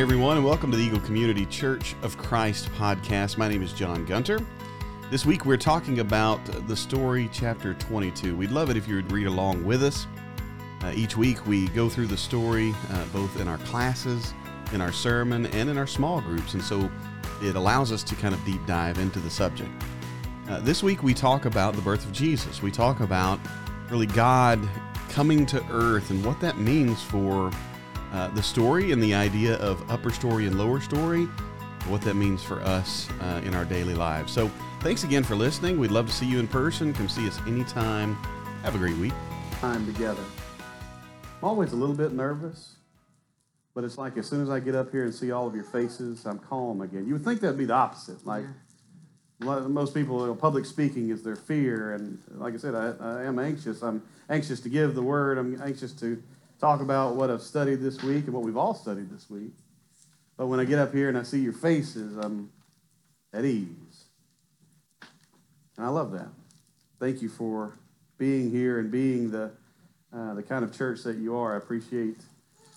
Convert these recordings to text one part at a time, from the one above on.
Hey, everyone, and welcome to the Eagle Community Church of Christ podcast. My name is John Gunter. This week we're talking about the story, chapter 22. We'd love it if you would read along with us. Uh, each week we go through the story uh, both in our classes, in our sermon, and in our small groups, and so it allows us to kind of deep dive into the subject. Uh, this week we talk about the birth of Jesus. We talk about really God coming to earth and what that means for uh, the story and the idea of upper story and lower story, what that means for us uh, in our daily lives. So, thanks again for listening. We'd love to see you in person. Come see us anytime. Have a great week. Time together. I'm always a little bit nervous, but it's like as soon as I get up here and see all of your faces, I'm calm again. You would think that'd be the opposite. Like most people, you know, public speaking is their fear, and like I said, I, I am anxious. I'm anxious to give the word. I'm anxious to talk about what I've studied this week and what we've all studied this week. But when I get up here and I see your faces, I'm at ease. And I love that. Thank you for being here and being the, uh, the kind of church that you are. I appreciate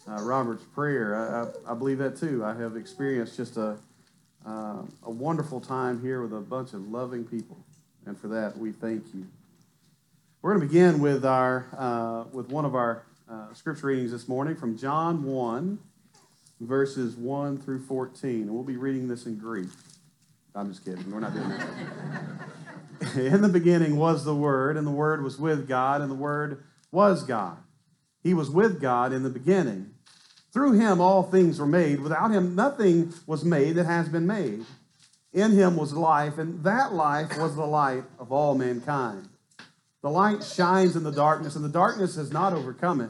uh, Robert's prayer. I, I, I, believe that too. I have experienced just a, uh, a wonderful time here with a bunch of loving people. And for that, we thank you. We're going to begin with, our, uh, with one of our uh, scripture readings this morning from John 1, verses 1 through 14. And we'll be reading this in Greek. I'm just kidding. We're not doing that. in the beginning was the Word, and the Word was with God, and the Word was God. He was with God in the beginning. Through him all things were made. Without him nothing was made that has been made. In him was life, and that life was the light of all mankind. The light shines in the darkness, and the darkness has not overcome it.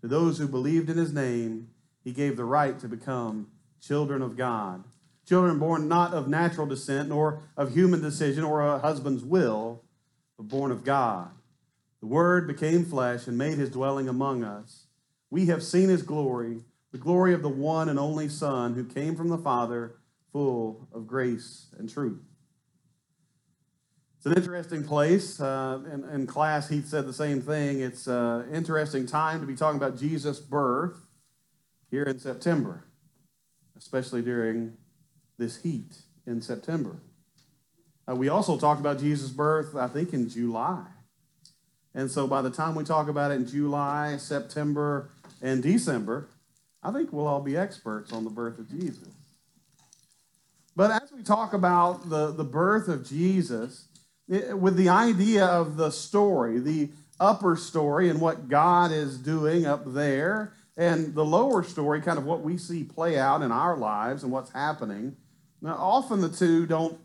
to those who believed in his name, he gave the right to become children of God. Children born not of natural descent, nor of human decision or a husband's will, but born of God. The Word became flesh and made his dwelling among us. We have seen his glory, the glory of the one and only Son who came from the Father, full of grace and truth. An interesting place. Uh, in, in, class, he said the same thing. It's an interesting time to be talking about Jesus' birth here in September, especially during this heat in September. Uh, we also talked about Jesus' birth, I think, in July. And so by the time we talk about it in July, September, and December, I think we'll all be experts on the birth of Jesus. But as we talk about the, the birth of Jesus, Eh, with the idea of the story, the upper story and what God is doing up there, and the lower story, kind of what we see play out in our lives and what's happening. Now, often the two don't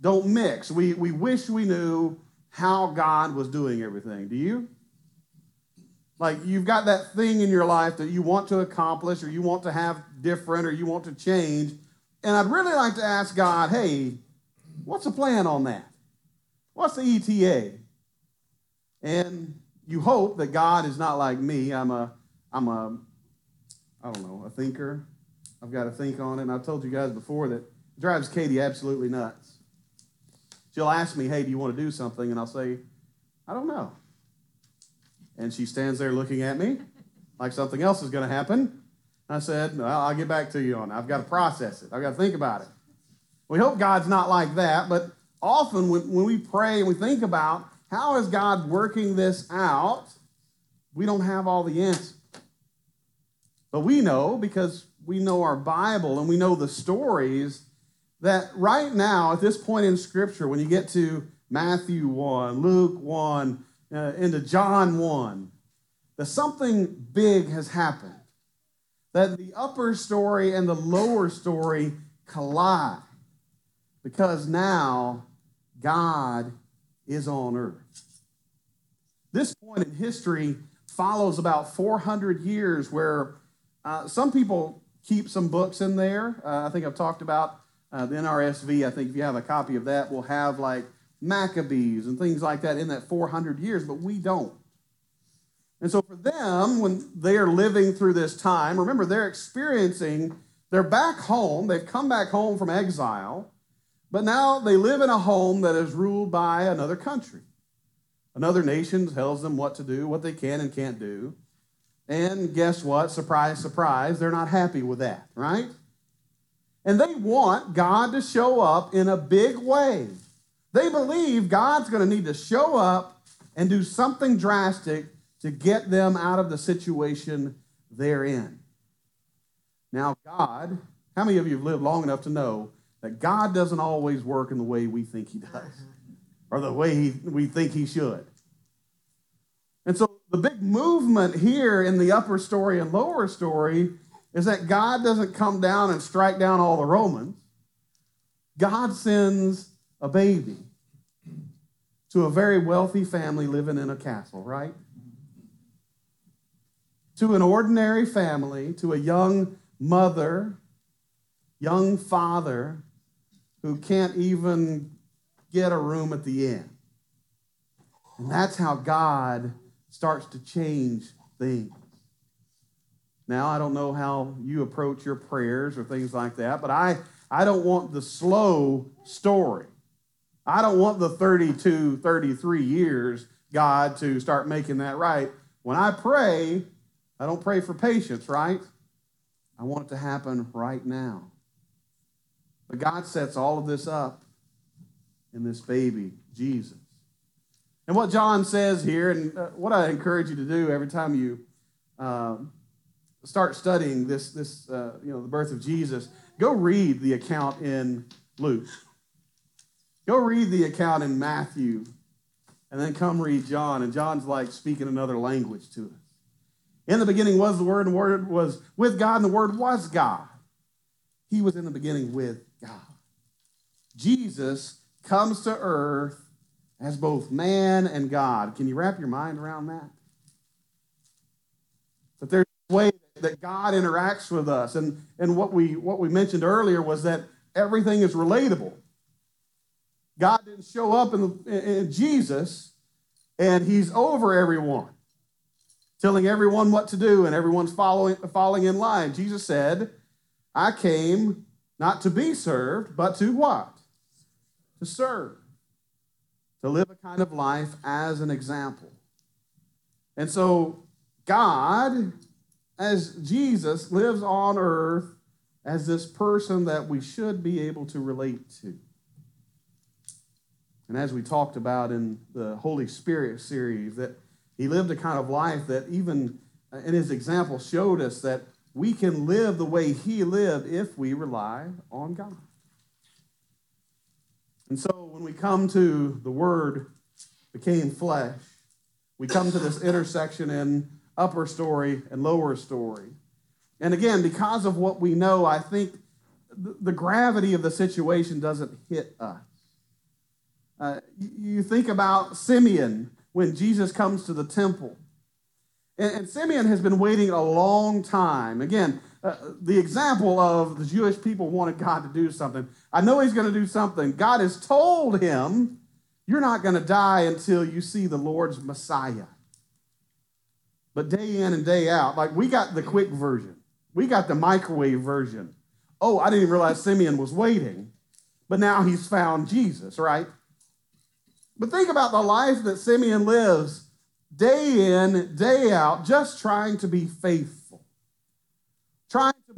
don't mix. We we wish we knew how God was doing everything. Do you? Like you've got that thing in your life that you want to accomplish or you want to have different or you want to change. And I'd really like to ask God, hey, what's the plan on that? What's the ETA? And you hope that God is not like me. I'm a, I'm a, I don't know, a thinker. I've got to think on it. And I've told you guys before that drives Katie absolutely nuts. She'll ask me, hey, do you want to do something? And I'll say, I don't know. And she stands there looking at me like something else is going to happen. I said, well, I'll get back to you on it. I've got to process it. I've got to think about it. We hope God's not like that, but often when, when we pray and we think about how is God working this out, we don't have all the answers. But we know because we know our Bible and we know the stories that right now, at this point in Scripture, when you get to Matthew 1, Luke 1, uh, into John 1, that something big has happened. That the upper story and the lower story collide. Because now God is on earth. This point in history follows about 400 years where uh, some people keep some books in there. Uh, I think I've talked about uh, the NRSV. I think if you have a copy of that, we'll have like Maccabees and things like that in that 400 years, but we don't. And so for them, when they are living through this time, remember they're experiencing, they're back home, they've come back home from exile, but now they live in a home that is ruled by another country. Another nation tells them what to do, what they can and can't do. And guess what? Surprise, surprise, they're not happy with that, right? And they want God to show up in a big way. They believe God's going to need to show up and do something drastic to get them out of the situation they're in. Now, God, how many of you have lived long enough to know that God doesn't always work in the way we think He does uh-huh. or the way he, we think He should? And so, the big movement here in the upper story and lower story is that God doesn't come down and strike down all the Romans. God sends a baby to a very wealthy family living in a castle, right? To an ordinary family, to a young mother, young father who can't even get a room at the inn. And that's how God starts to change things. Now, I don't know how you approach your prayers or things like that, but I, I don't want the slow story. I don't want the 32, 33 years, God, to start making that right. When I pray, I don't pray for patience, right? I want it to happen right now. But God sets all of this up in this baby, Jesus. And what John says here, and uh, what I encourage you to do every time you um, start studying this, this uh, you know, the birth of Jesus, go read the account in Luke. Go read the account in Matthew, and then come read John. And John's like speaking another language to us. In the beginning was the Word, and the Word was with God, and the Word was God. He was in the beginning with. Jesus comes to earth as both man and God. Can you wrap your mind around that? That there's a way that God interacts with us. And, and what, we, what we mentioned earlier was that everything is relatable. God didn't show up in, the, in Jesus and he's over everyone, telling everyone what to do and everyone's following, falling in line. Jesus said, I came not to be served, but to what? To serve. To live a kind of life as an example. And so, God as Jesus lives on earth as this person that we should be able to relate to. And as we talked about in the Holy Spirit series, that he lived a kind of life that even uh, in his example showed us that we can live the way he lived if we rely on God. And so when we come to the Word became flesh, we come to this intersection in upper story and lower story. And again, because of what we know, I think the gravity of the situation doesn't hit us. Uh, you think about Simeon when Jesus comes to the temple. And, and Simeon has been waiting a long time. Again, uh, the example of the Jewish people wanted God to do something. I know he's going to do something. God has told him, You're not going to die until you see the Lord's Messiah. But day in and day out, like we got the quick version, we got the microwave version. Oh, I didn't even realize Simeon was waiting, but now he's found Jesus, right? But think about the life that Simeon lives day in, day out, just trying to be faithful,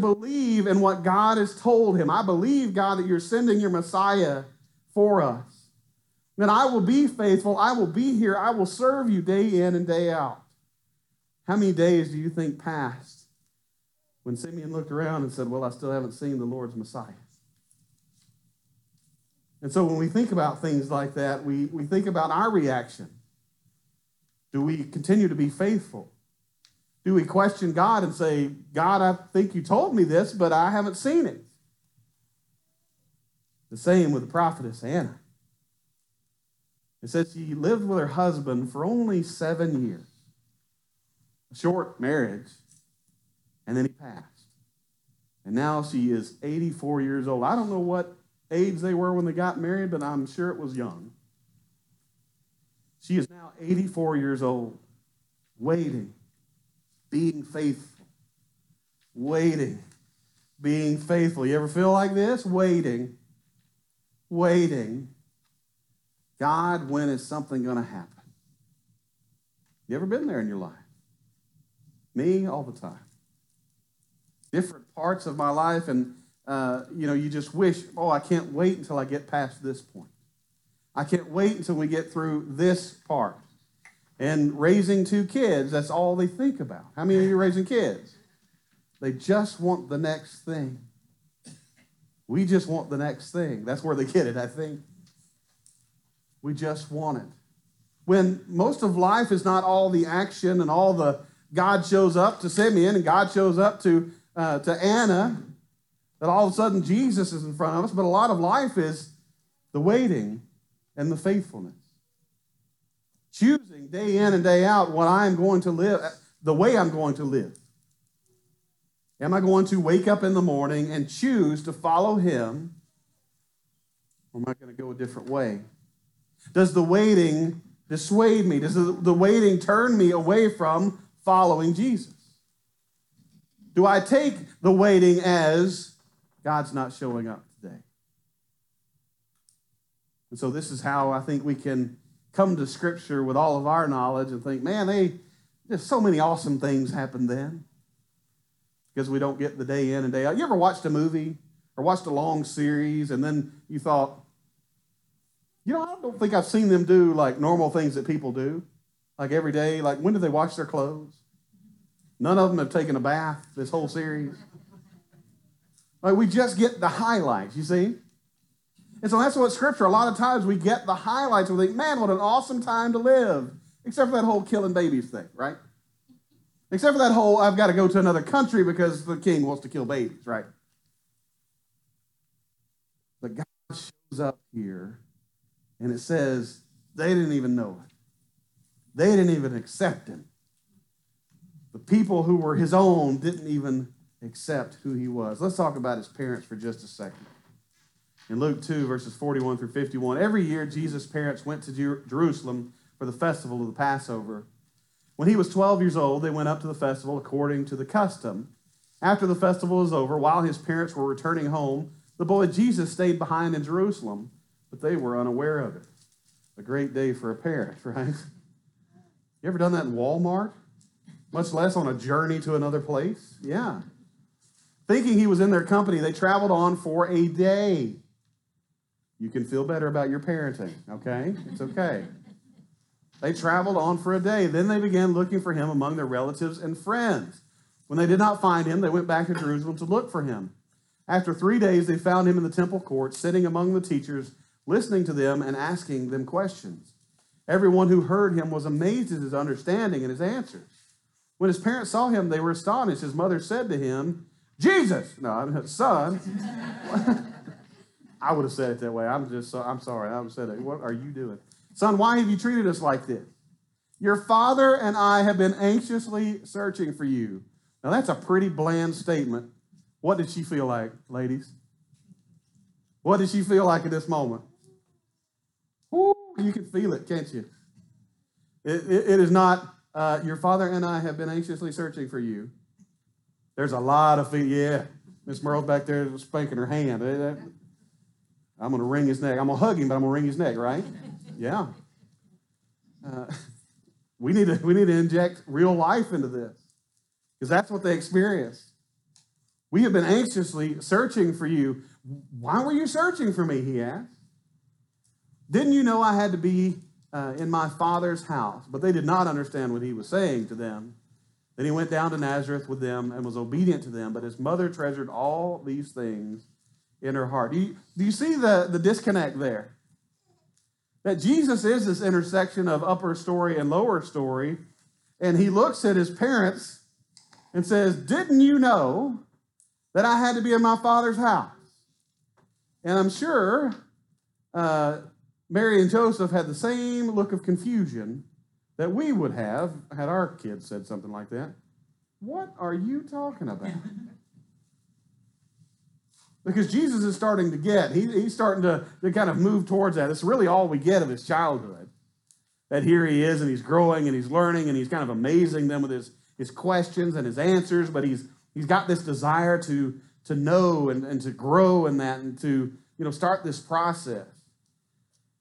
believe in what God has told him. I believe, God, that you're sending your Messiah for us. Then I will be faithful. I will be here. I will serve you day in and day out. How many days do you think passed when Simeon looked around and said, Well, I still haven't seen the Lord's Messiah? And so when we think about things like that, we, we think about our reaction. Do we continue to be faithful? Do we question God and say, God, I think you told me this, but I haven't seen it? The same with the prophetess Anna. It says she lived with her husband for only seven years a short marriage, and then he passed. And now she is 84 years old. I don't know what age they were when they got married, but I'm sure it was young. She is now 84 years old, waiting, being faithful, waiting, being faithful. You ever feel like this? Waiting, waiting. God, when is something going to happen? You ever been there in your life? Me, all the time. Different parts of my life, and uh, you know, you just wish, oh, I can't wait until I get past this point. I can't wait until we get through this part. And raising two kids, that's all they think about. How many of you are raising kids? They just want the next thing. We just want the next thing. That's where they get it, I think. We just want it. When most of life is not all the action and all the God shows up to Simeon and God shows up to, uh, to Anna, that all of a sudden Jesus is in front of us, but a lot of life is the waiting and the faithfulness. Choosing day in and day out what I am going to live, the way I'm going to live. Am I going to wake up in the morning and choose to follow Him, or am I going to go a different way? Does the waiting dissuade me? Does the, the waiting turn me away from following Jesus? Do I take the waiting as God's not showing up today? And so, this is how I think we can come to Scripture with all of our knowledge and think, man, they, there's so many awesome things happened then because we don't get the day in and day out. You ever watched a movie or watched a long series and then you thought, you know, I don't think I've seen them do like normal things that people do, like every day. Like, when do they wash their clothes? None of them have taken a bath this whole series. Like, we just get the highlights, you see? And so that's what Scripture, a lot of times we get the highlights. We think, man, what an awesome time to live. Except for that whole killing babies thing, right? Except for that whole, I've got to go to another country because the king wants to kill babies, right? But God shows up here and it says they didn't even know it. They didn't even accept him. The people who were his own didn't even accept who he was. Let's talk about his parents for just a second. In Luke 2, verses 41 through 51, every year Jesus' parents went to Jerusalem for the festival of the Passover. When he was 12 years old, they went up to the festival according to the custom. After the festival was over, while his parents were returning home, the boy Jesus stayed behind in Jerusalem, but they were unaware of it. A great day for a parent, right? You ever done that in Walmart? Much less on a journey to another place? Yeah. Thinking he was in their company, they traveled on for a day. You can feel better about your parenting, okay? It's okay. They traveled on for a day. Then they began looking for him among their relatives and friends. When they did not find him, they went back to Jerusalem to look for him. After three days, they found him in the temple court, sitting among the teachers, listening to them and asking them questions. Everyone who heard him was amazed at his understanding and his answers. When his parents saw him, they were astonished. His mother said to him, Jesus, no, son. I would have said it that way. I'm just, so, I'm sorry. I would have said it. What are you doing? Son, why have you treated us like this? Your father and I have been anxiously searching for you. Now, that's a pretty bland statement. What did she feel like, ladies? What did she feel like at this moment? Ooh, you can feel it, can't you? it, it, it is not, uh, your father and I have been anxiously searching for you. There's a lot of, yeah, Miss Merle's back there spanking her hand. I'm going to wring his neck. I'm going to hug him, but I'm going to wring his neck, right? Yeah. Uh, we, need to, we need to inject real life into this because that's what they experienced. We have been anxiously searching for you. Why were you searching for me? He asked. Didn't you know I had to be uh, in my father's house? But they did not understand what he was saying to them. Then he went down to Nazareth with them and was obedient to them, but his mother treasured all these things in her heart. Do you, do you see the, the disconnect there? That Jesus is this intersection of upper story and lower story, and he looks at his parents and says, Didn't you know that I had to be in my father's house? And I'm sure uh, Mary and Joseph had the same look of confusion that we would have had our kids said something like that. What are you talking about? Because Jesus is starting to get, he, he's starting to, to kind of move towards that. It's really all we get of his childhood. That here he is and he's growing and he's learning and he's kind of amazing them with his, his questions and his answers, but he's he's got this desire to, to know and, and to grow in that and to you know start this process.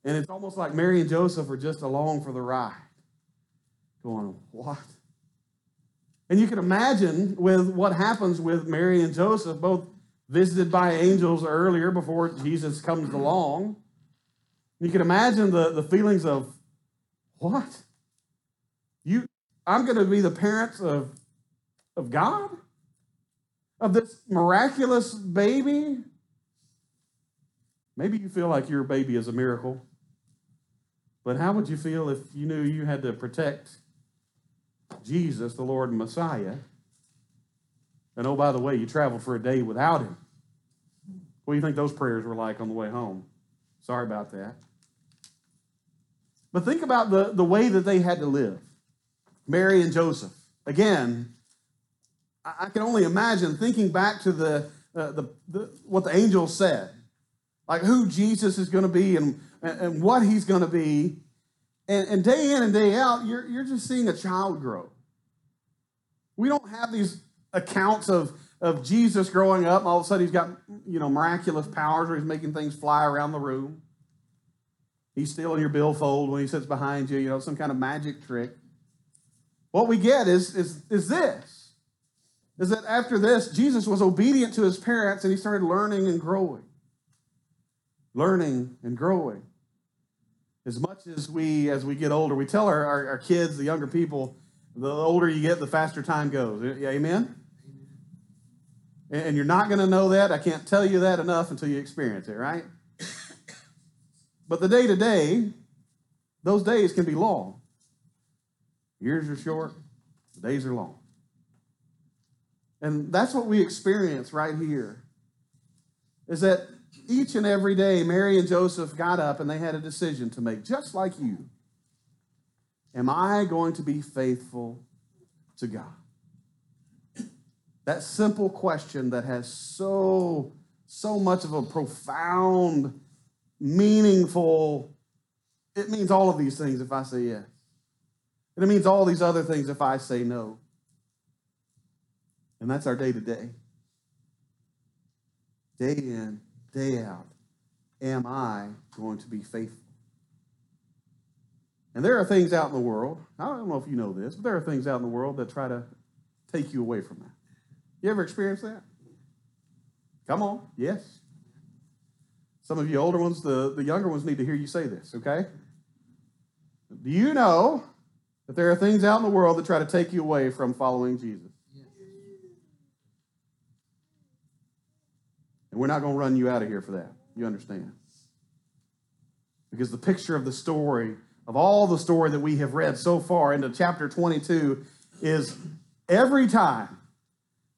And it's almost like Mary and Joseph are just along for the ride. Going, what? And you can imagine with what happens with Mary and Joseph, both visited by angels earlier before Jesus comes along. You can imagine the, the feelings of, what? You I'm going to be the parents of, of God? Of this miraculous baby? Maybe you feel like your baby is a miracle. But how would you feel if you knew you had to protect Jesus, the Lord and Messiah? And oh, by the way, you traveled for a day without him. What do you think those prayers were like on the way home? Sorry about that. But think about the, the way that they had to live. Mary and Joseph. Again, I can only imagine thinking back to the, uh, the, the, what the angel said, like who Jesus is going to be and, and what he's going to be. And, and day in and day out, you're, you're just seeing a child grow. We don't have these accounts of, of Jesus growing up. All of a sudden, he's got you know miraculous powers where he's making things fly around the room. He's stealing your billfold when he sits behind you, you know, some kind of magic trick. What we get is, is, is this is that after this, Jesus was obedient to his parents and he started learning and growing. Learning and growing. As much as we, as we get older, we tell our, our, our kids, the younger people, the older you get, the faster time goes. Amen? And you're not going to know that. I can't tell you that enough until you experience it, right? But the day to day, those days can be long. Years are short, the days are long. And that's what we experience right here. Is that each and every day, Mary and Joseph got up and they had a decision to make, just like you. Am I going to be faithful to God? That simple question that has so, so much of a profound, meaningful, it means all of these things if I say yes. And it means all these other things if I say no. And that's our day to day. Day in, day out. Am I going to be faithful? And there are things out in the world, I don't know if you know this, but there are things out in the world that try to take you away from that. You ever experienced that? Come on, yes. Some of you older ones, the, the younger ones need to hear you say this, okay? Do you know that there are things out in the world that try to take you away from following Jesus. Yes. And we're not going to run you out of here for that. You understand? Because the picture of the story, of all the story that we have read so far into chapter 22, is every time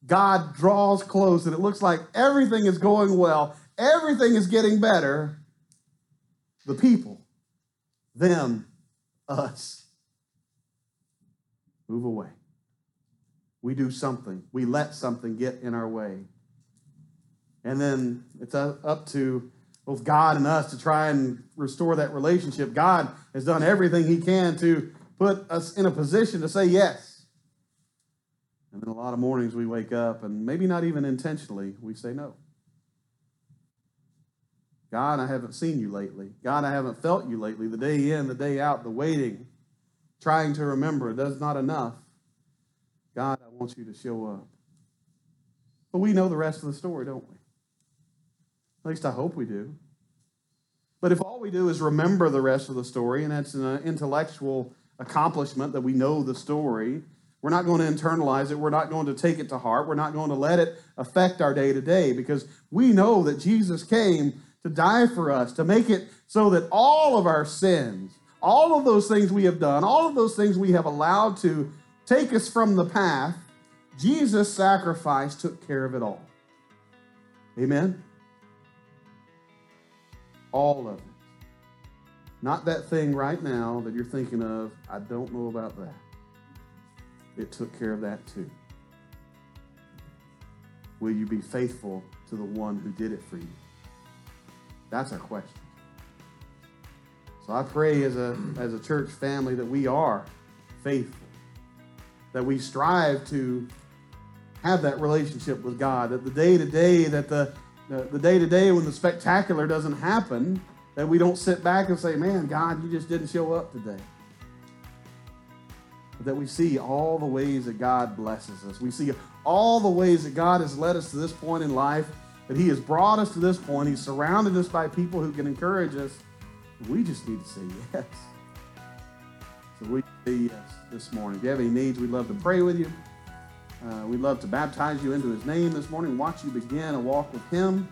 God draws close and it looks like everything is going well, everything is getting better, the people, them, us, move away. We do something, we let something get in our way. And then it's up to both God and us to try and restore that relationship. God has done everything He can to put us in a position to say yes. And then a lot of mornings we wake up, and maybe not even intentionally, we say no. God, I haven't seen you lately. God, I haven't felt you lately. The day in, the day out, the waiting trying to remember. That's not enough. God, I want you to show up. But we know the rest of the story, don't we? At least I hope we do. But if all we do is remember the rest of the story, and that's an uh, intellectual accomplishment that we know the story, we're not going to internalize it. We're not going to take it to heart. We're not going to let it affect our day to day because we know that Jesus came to die for us, to make it so that all of our sins, all of those things we have done, all of those things we have allowed to take us from the path, Jesus' sacrifice took care of it all. Amen? All of it. Not that thing right now that you're thinking of, I don't know about that. It took care of that too. will you be faithful to the one who did it for you? That's our question. So I pray as a, as a church family that we are faithful, that we strive to have that relationship with God, that the day to day, that the the day to day when the spectacular doesn't happen, that we don't sit back and say, man, God, you just didn't show up today. That we see all the ways that God blesses us. We see all the ways that God has led us to this point in life, that He has brought us to this point. He's surrounded us by people who can encourage us. We just need to say yes. So we say yes this morning. If you have any needs, we'd love to pray with you. Uh, we'd love to baptize you into his name this morning, watch you begin a walk with him.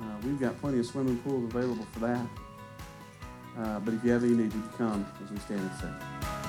Uh, we've got plenty of swimming pools available for that. Uh, but if you have any need, you can come as we stand and sing.